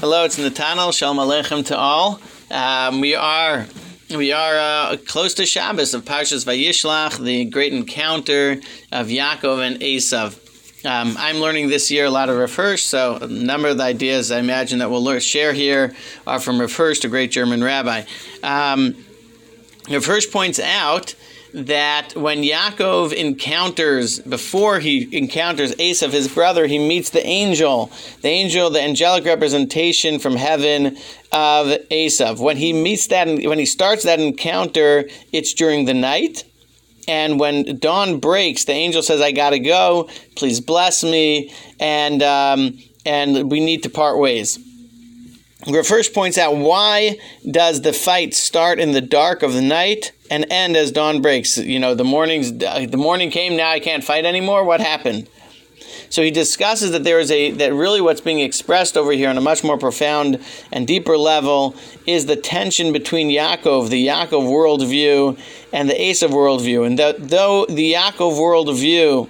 Hello, it's Natanel. Shalom Aleichem to all. Um, we are we are uh, close to Shabbos of Parshas Vayishlach, the great encounter of Yaakov and Esav. Um, I'm learning this year a lot of Rav so a number of the ideas I imagine that we'll learn, share here are from Rav a great German rabbi. Um, Hirsch points out that when Yaakov encounters, before he encounters Esav, his brother, he meets the angel, the angel, the angelic representation from heaven of Esav. When he meets that, when he starts that encounter, it's during the night. And when dawn breaks, the angel says, "I gotta go. Please bless me." And um, and we need to part ways. Rav Hirsch points out why does the fight start in the dark of the night and end as dawn breaks? You know, the morning's uh, the morning came. Now I can't fight anymore. What happened? So he discusses that there is a that really what's being expressed over here on a much more profound and deeper level is the tension between Yaakov, the Yaakov worldview, and the Esav worldview. And that though the Yaakov worldview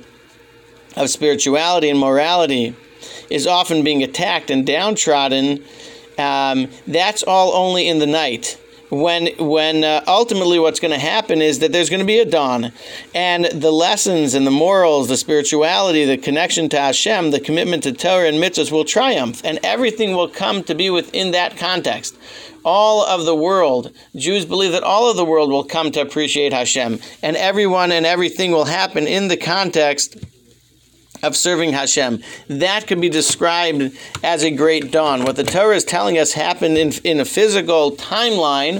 of spirituality and morality is often being attacked and downtrodden, um, that's all only in the night. When when uh, ultimately what's going to happen is that there's going to be a dawn. And the lessons and the morals the spirituality the connection to Hashem the commitment to Torah and mitzvahs will triumph. And everything will come to be within that context. All of the world Jews believe that all of the world will come to appreciate Hashem. And everyone and everything will happen in the context of serving Hashem. That can be described as a great dawn. What the Torah is telling us happened in, in a physical timeline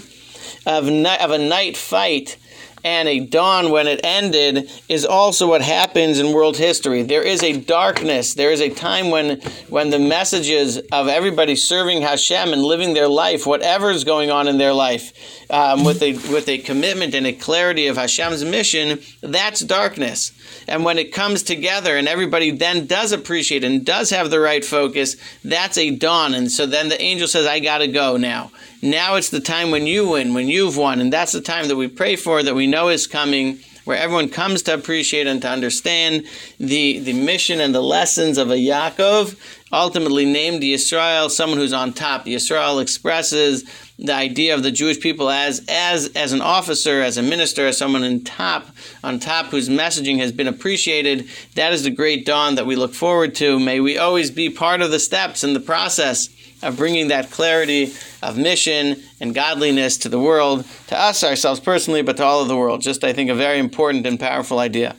of, of a night fight and a dawn when it ended is also what happens in world history. There is a darkness. There is a time when when the messages of everybody serving Hashem and living their life, whatever is going on in their life, um, with a with a commitment and a clarity of Hashem's mission, that's darkness. And when it comes together and everybody then does appreciate and does have the right focus, that's a dawn. And so then the angel says, I got to go now. Now it's the time when you win, when you've won. And that's the time that we pray for, that we know is coming where everyone comes to appreciate and to understand the, the mission and the lessons of a Yaakov, ultimately named Yisrael, someone who's on top. Yisrael expresses the idea of the Jewish people as as as an officer, as a minister, as someone in top on top whose messaging has been appreciated. That is the great dawn that we look forward to. May we always be part of the steps in the process of bringing that clarity of mission and godliness to the world, to us ourselves personally, but to all of the world. Just I think a very important and powerful idea.